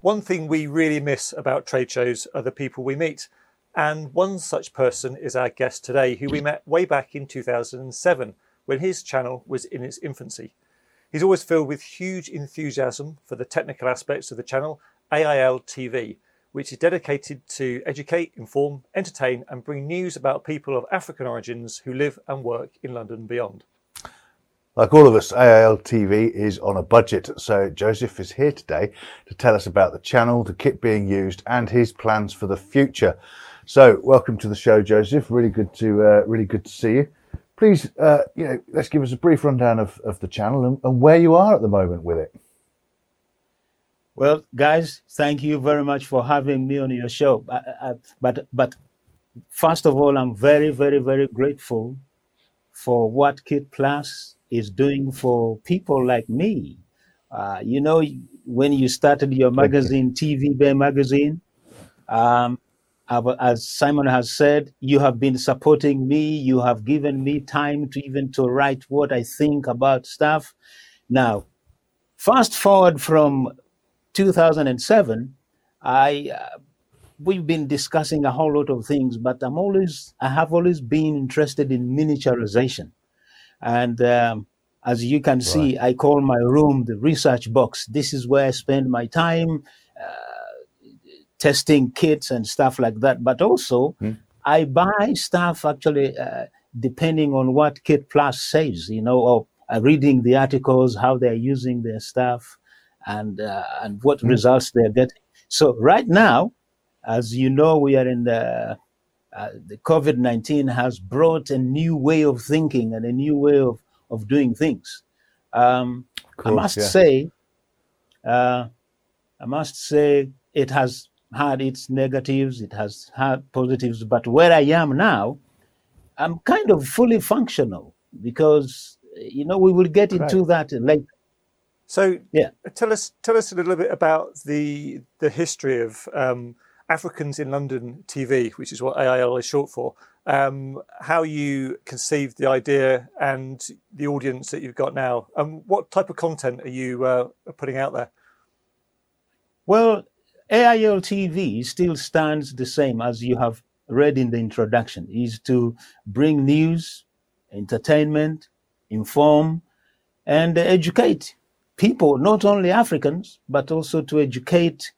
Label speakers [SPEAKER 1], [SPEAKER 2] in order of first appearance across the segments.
[SPEAKER 1] One thing we really miss about trade shows are the people we meet. And one such person is our guest today, who we met way back in 2007 when his channel was in its infancy. He's always filled with huge enthusiasm for the technical aspects of the channel, AIL TV, which is dedicated to educate, inform, entertain, and bring news about people of African origins who live and work in London and beyond.
[SPEAKER 2] Like all of us, AIL TV is on a budget, so Joseph is here today to tell us about the channel, the kit being used, and his plans for the future. So, welcome to the show, Joseph. Really good to uh, really good to see you. Please, uh, you know, let's give us a brief rundown of, of the channel and, and where you are at the moment with it.
[SPEAKER 3] Well, guys, thank you very much for having me on your show. but but first of all, I'm very very very grateful for what Kit Plus is doing for people like me. Uh, you know, when you started your magazine, TV Bay magazine, um, as Simon has said, you have been supporting me. You have given me time to even to write what I think about stuff. Now, fast forward from 2007, I uh, we've been discussing a whole lot of things, but I'm always I have always been interested in miniaturization, and um, as you can see. I call my room the research box. This is where I spend my time uh, testing kits and stuff like that. But also, mm. I buy stuff actually uh, depending on what Kit Plus says, you know, or uh, reading the articles, how they're using their stuff, and uh, and what mm. results they're getting. So right now, as you know, we are in the uh, the COVID nineteen has brought a new way of thinking and a new way of of doing things. Um, I must yeah. say, uh, I must say, it has had its negatives, it has had positives, but where I am now, I'm kind of fully functional because you know we will get into right. that later.
[SPEAKER 1] So, yeah, tell us tell us a little bit about the the history of um, Africans in London TV, which is what AIL is short for um, how you conceived the idea and the audience that you've got now. And what type of content are you uh, putting out there?
[SPEAKER 3] Well, AIL TV still stands the same as you have read in the introduction, is to bring news, entertainment, inform, and educate people, not only Africans, but also to educate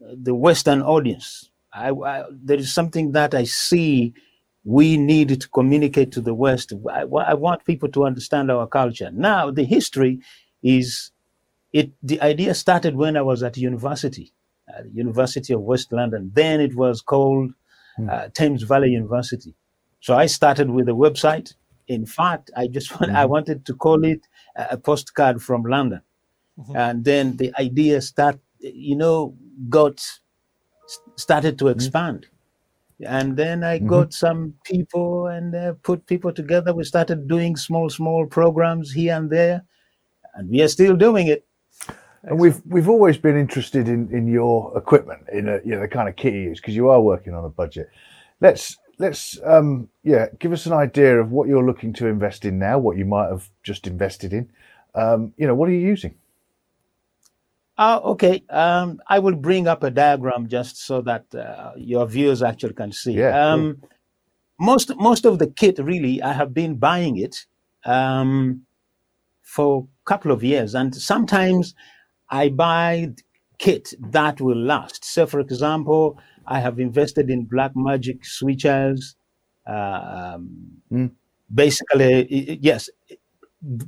[SPEAKER 3] the Western audience. I, I, there is something that I see we need to communicate to the West. I, I, want people to understand our culture. Now, the history is it. The idea started when I was at university, the University of West London. Then it was called mm. uh, Thames Valley University. So I started with a website. In fact, I just want, mm. I hmm. wanted to call it a postcard from London, mm-hmm. and then the idea start, you know, got started to hmm. expand. Mm and then I mm-hmm. got some people and uh, put people together. We started doing small, small programs here and there, and we are still doing it.
[SPEAKER 2] And we've we've always been interested in, in your equipment, in a, you know the kind of kit you use because you are working on a budget. Let's let's um, yeah give us an idea of what you're looking to invest in now, what you might have just invested in. Um, you know, what are you using?
[SPEAKER 3] Uh, okay, um, I will bring up a diagram just so that uh, your viewers actually can see.
[SPEAKER 2] Yeah, um,
[SPEAKER 3] Most most of the kit, really, I have been buying it um, for a couple of years, and sometimes I buy kit that will last. So, for example, I have invested in Blackmagic switchers. Uh, mm. Basically, yes,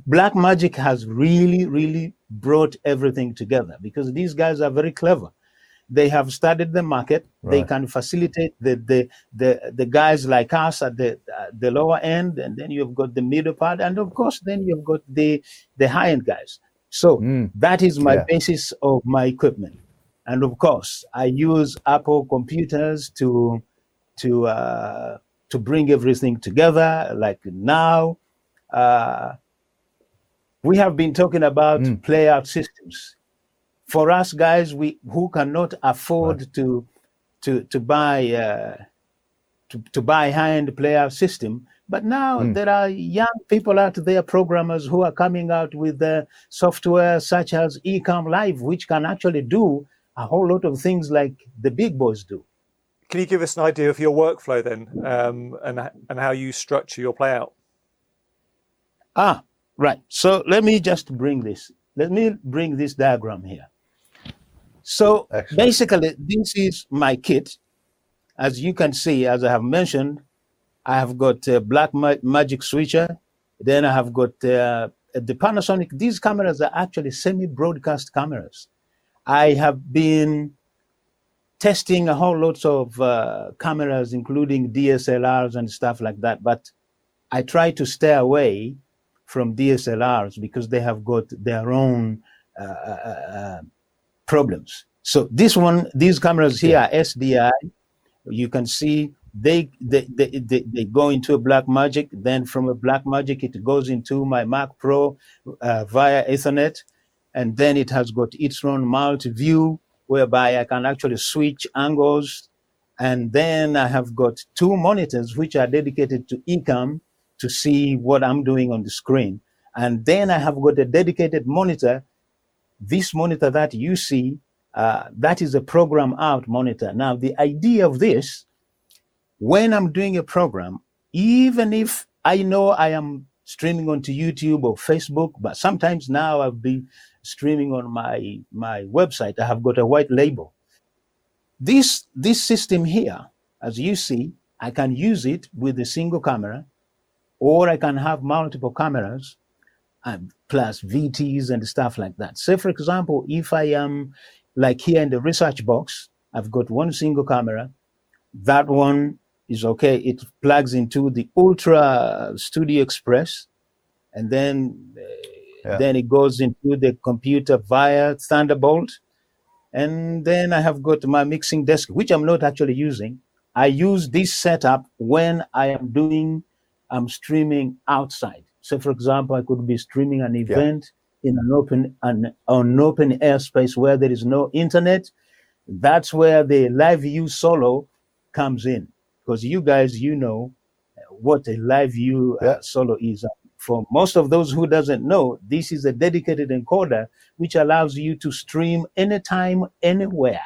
[SPEAKER 3] Blackmagic has really, really brought everything together because these guys are very clever. They have studied the market. Right. They can facilitate the, the the the guys like us at the uh, the lower end, and then you've got the middle part, and of course, then you've got the the high end guys. So mm. that is my yeah. basis of my equipment, and of course, I use Apple computers to to uh, to bring everything together. Like now, uh, we have been talking about mm. playout systems. For us guys, we who cannot afford right. to to to buy uh, to, to buy high-end playout system, but now mm. there are young people out there, programmers who are coming out with the software such as Ecamm Live, which can actually do a whole lot of things like the big boys do.
[SPEAKER 1] Can you give us an idea of your workflow then, um, and and how you structure your playout?
[SPEAKER 3] Ah, right. So let me just bring this. Let me bring this diagram here. So
[SPEAKER 2] Excellent.
[SPEAKER 3] basically, this is my kit. As you can see, as I have mentioned, I have got a black ma- magic switcher. Then I have got uh, the Panasonic. These cameras are actually semi-broadcast cameras. I have been testing a whole lot of uh, cameras, including DSLRs and stuff like that. But I try to stay away from DSLRs because they have got their own uh, uh, uh, problems. So this one, these cameras here are SDI. You can see they they, they they they go into a Blackmagic. Then from a Blackmagic it goes into my mac pro uh, via ethernet. And then it has got its own multi view whereby i can actually switch angles. And then i have got two monitors which are dedicated to Ecamm to see what i'm doing on the screen and then i have got a dedicated monitor this monitor that you see uh, that is a program out monitor now the idea of this when I'm doing a program, even if I know I am streaming onto YouTube or Facebook, but sometimes now I've been streaming on my my website. I have got a white label. This this system here, as you see, I can use it with a single camera, or I can have multiple cameras, and plus VTs and stuff like that. Say, for example, if I am like here in the research box, I've got one single camera. That one is okay. It plugs into the UltraStudio Express, and then uh,
[SPEAKER 2] Yeah.
[SPEAKER 3] then it goes into the computer via Thunderbolt, and then I have got my mixing desk, which I'm not actually using. I use this setup when I am doing, I'm streaming outside. So, for example, I could be streaming an event in an open an, an open airspace where there is no internet. That's where the LiveU solo comes in because you guys, you know what a LiveU uh, solo is. For most of those who doesn't know, this is a dedicated encoder which allows you to stream anytime, anywhere,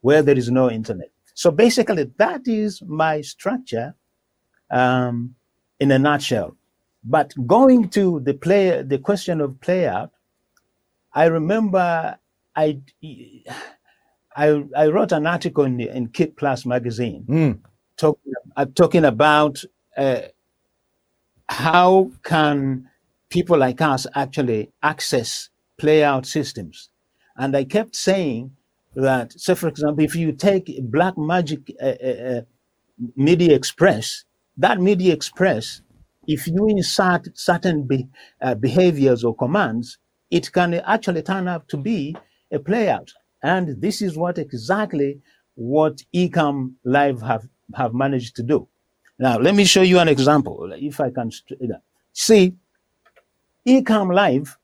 [SPEAKER 3] where there is no internet. So basically, that is my structure um, in a nutshell. But going to the player, the question of player, I remember I I, I wrote an article in, in Kit Plus magazine
[SPEAKER 2] Mm.
[SPEAKER 3] talking, uh, talking about uh, how can people like us actually access play out systems. And I kept saying that, say, for example, if you take Blackmagic uh, uh, uh, Media Express, that Media Express, if you insert certain be, uh, behaviors or commands, it can actually turn out to be a playout. And this is what exactly what Ecamm Live have, have managed to do. Now, let me show you an example, if I can. See, Ecamm Live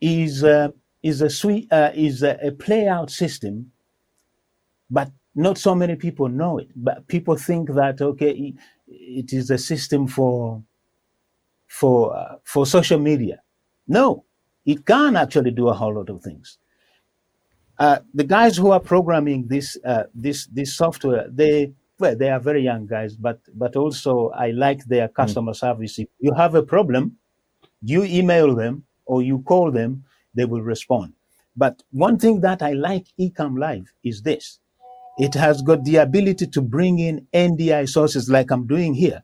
[SPEAKER 3] is uh, is a sweet uh, is a, a playout system, but not so many people know it. But people think that okay, it is a system for for uh, for social media. No, it can actually do a whole lot of things. Uh, the guys who are programming this uh, this this software, they well, they are very young guys, but but also I like their customer service. If you have a problem, you email them or you call them, they will respond. But one thing that I like Ecamm Live is this. It has got the ability to bring in NDI sources like I'm doing here.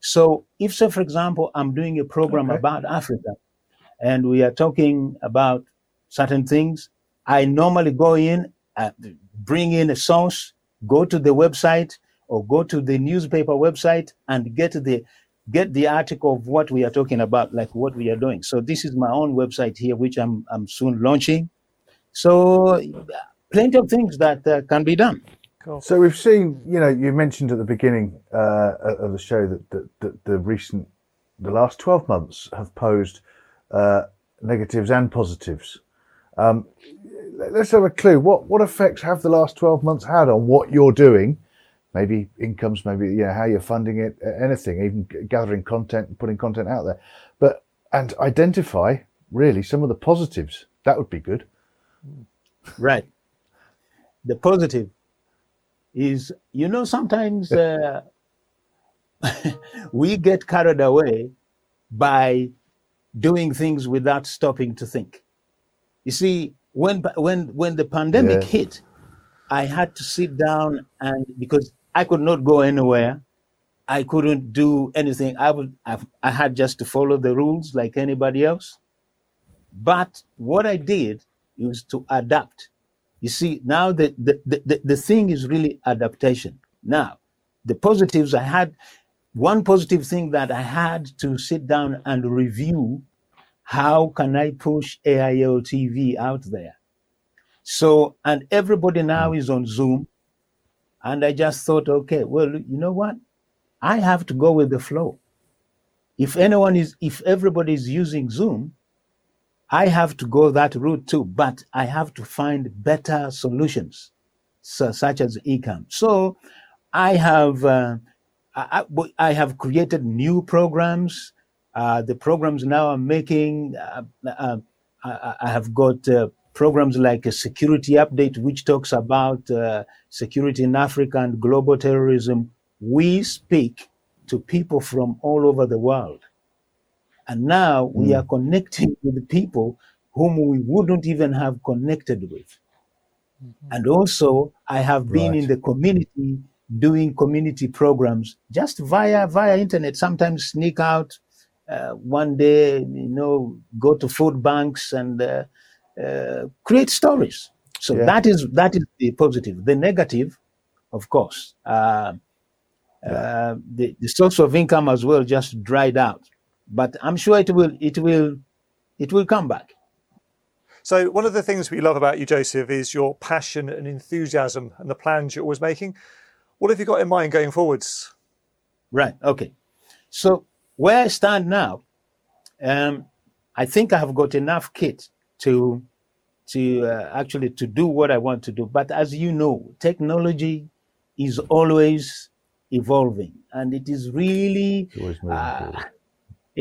[SPEAKER 3] So if, say, for example, I'm doing a program
[SPEAKER 2] Okay.
[SPEAKER 3] about Africa and we are talking about certain things, I normally go in, uh, bring in a source, go to the website or go to the newspaper website and get the get the article of what we are talking about, like what we are doing. So this is my own website here, which I'm I'm soon launching. So plenty of things that uh, can be done.
[SPEAKER 1] Cool.
[SPEAKER 2] So we've seen, you know, you mentioned at the beginning uh, of the show that, that, that the recent, the last 12 months have posed uh, negatives and positives. Um, let- let's have a clue. What what effects have the last 12 months had on what you're doing? Maybe incomes, maybe you know how you're funding it, anything, even gathering content, and putting content out there. But and identify really some of the positives. That would be good.
[SPEAKER 3] Right. The positive is, you know, sometimes uh, we get carried away by doing things without stopping to think. You see, when when when the pandemic
[SPEAKER 2] Yeah.
[SPEAKER 3] hit, I had to sit down and because I could not go anywhere, I couldn't do anything. I would I, I had just to follow the rules like anybody else. But what I did was to adapt. You see, now the the, the, the, thing is really adaptation. Now, the positives I had one positive thing that I had to sit down and review how can I push AIL TV out there? So, and everybody now is on Zoom. And I just thought, okay, well, you know what? I have to go with the flow. If anyone is, if everybody is using Zoom, I have to go that route too, but I have to find better solutions, so, such as Ecamm. So I have, uh, I, I have created new programs. Uh, the programs now I'm making, uh, uh, I, I have got uh, programs like a security update, which talks about uh, security in Africa and global terrorism. We speak to people from all over the world. And now we are connecting with people whom we wouldn't even have connected with. And also, I have been in the community doing community programs just via via internet. Sometimes sneak out uh, one day, you know, go to food banks and uh, uh, create stories. So
[SPEAKER 2] Yeah.
[SPEAKER 3] that is that is the positive. The negative, of course, uh, uh, the, the source of income as well just dried out. But I'm sure it will it will it will come back.
[SPEAKER 1] So, one of the things we love about you, Joseph, is your passion and enthusiasm and the plans you're always making. What have you got in mind going forwards?
[SPEAKER 3] Right. Okay. So where I stand now, um, I think I have got enough kit to to uh, actually to do what I want to do. But as you know, technology is always evolving, and it is really
[SPEAKER 2] It's always moving
[SPEAKER 3] uh,
[SPEAKER 2] forward.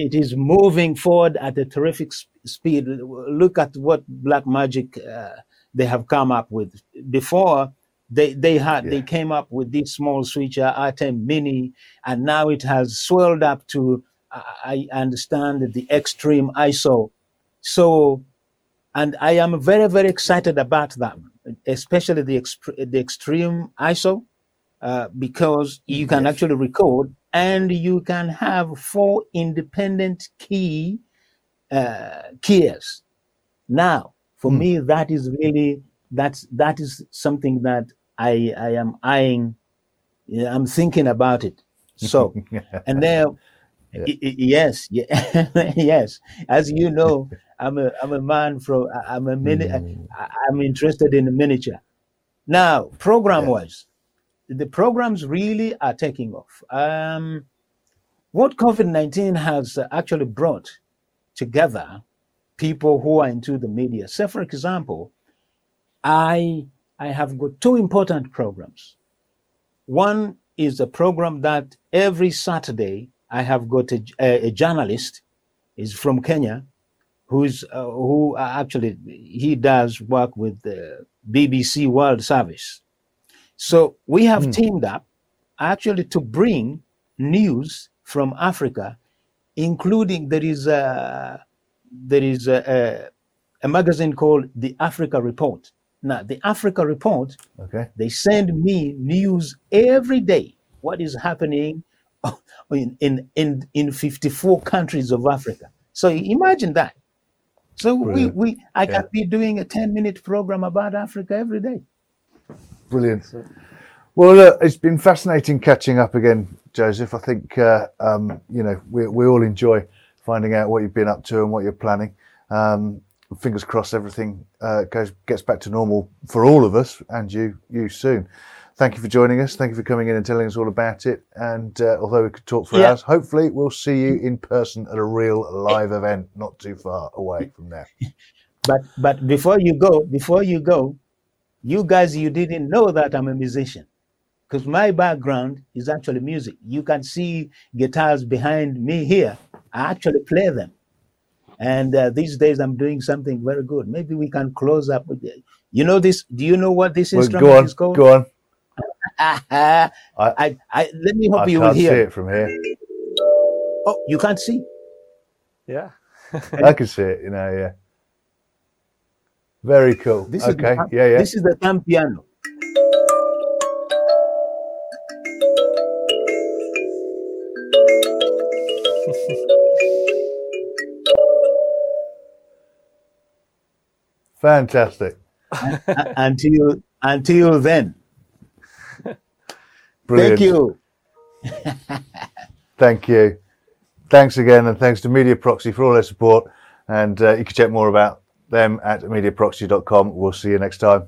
[SPEAKER 3] It is moving forward at a terrific sp- speed. Look at what Blackmagic uh, they have come up with. Before they they had they came up with this small switcher ATEM Mini, and now it has swelled up to I I understand the extreme ISO. So, and I am very very excited about that, especially the exp- the extreme ISO uh, because you can
[SPEAKER 2] Yes.
[SPEAKER 3] actually record and you can have four independent key uh, keys. Now, for
[SPEAKER 2] Hmm.
[SPEAKER 3] me, that is really that's that is something that I I am eyeing. I'm thinking about it. So, and then
[SPEAKER 2] Yeah.
[SPEAKER 3] yes, yeah, yes. As you know, I'm a I'm a man from I'm a mini.
[SPEAKER 2] Mm.
[SPEAKER 3] I- I'm interested in miniature. Now, program wise, the programs really are taking off. Um, what COVID 19 has actually brought together people who are into the media. Say, for example, I, I have got two important programs. One is a program that every Saturday I have got a, a, a journalist, is from Kenya, who's uh, who uh, actually he does work with the BBC World Service. So we have hmm. teamed up actually to bring news from Africa, including there is a there is a, a, a magazine called the Africa Report. Now, the Africa Report
[SPEAKER 2] Okay.
[SPEAKER 3] they send me news every day. What is happening in in in, in 54 countries of Africa? So imagine that. So we, we I
[SPEAKER 2] Yeah.
[SPEAKER 3] can be doing a 10 minute program about Africa every day.
[SPEAKER 2] Brilliant. Well, look, it's been fascinating catching up again, Joseph. I think uh, um, you know we we all enjoy finding out what you've been up to and what you're planning. Um, fingers crossed, everything uh, goes gets back to normal for all of us and you you soon. Thank you for joining us. Thank you for coming in and telling us all about it. And uh, although we could talk for
[SPEAKER 3] Yeah.
[SPEAKER 2] hours, hopefully we'll see you in person at a real live event, not too far away from there.
[SPEAKER 3] But but before you go, before you go, you guys you didn't know that I'm a musician. Because my background is actually music. You can see guitars behind me here. I actually play them. And uh, these days I'm doing something very good. Maybe we can close up with the, You know this? Do you know what this
[SPEAKER 2] Well,
[SPEAKER 3] instrument
[SPEAKER 2] go on,
[SPEAKER 3] is called?
[SPEAKER 2] go on.
[SPEAKER 3] I, I, I, let me
[SPEAKER 2] I
[SPEAKER 3] you
[SPEAKER 2] can't
[SPEAKER 3] with
[SPEAKER 2] see it from here.
[SPEAKER 3] Oh, you can't see.
[SPEAKER 1] Yeah.
[SPEAKER 2] I can see it, you know, yeah. Very cool.
[SPEAKER 3] This is
[SPEAKER 2] okay,
[SPEAKER 3] the,
[SPEAKER 2] yeah, yeah.
[SPEAKER 3] This is the thumb piano.
[SPEAKER 2] Fantastic.
[SPEAKER 3] Until until then.
[SPEAKER 2] Brilliant.
[SPEAKER 3] Thank you.
[SPEAKER 2] Thank you. Thanks again, and thanks to Media Proxy for all their support. And uh, you can check more about them at mediaproxy.com. We'll see you next time.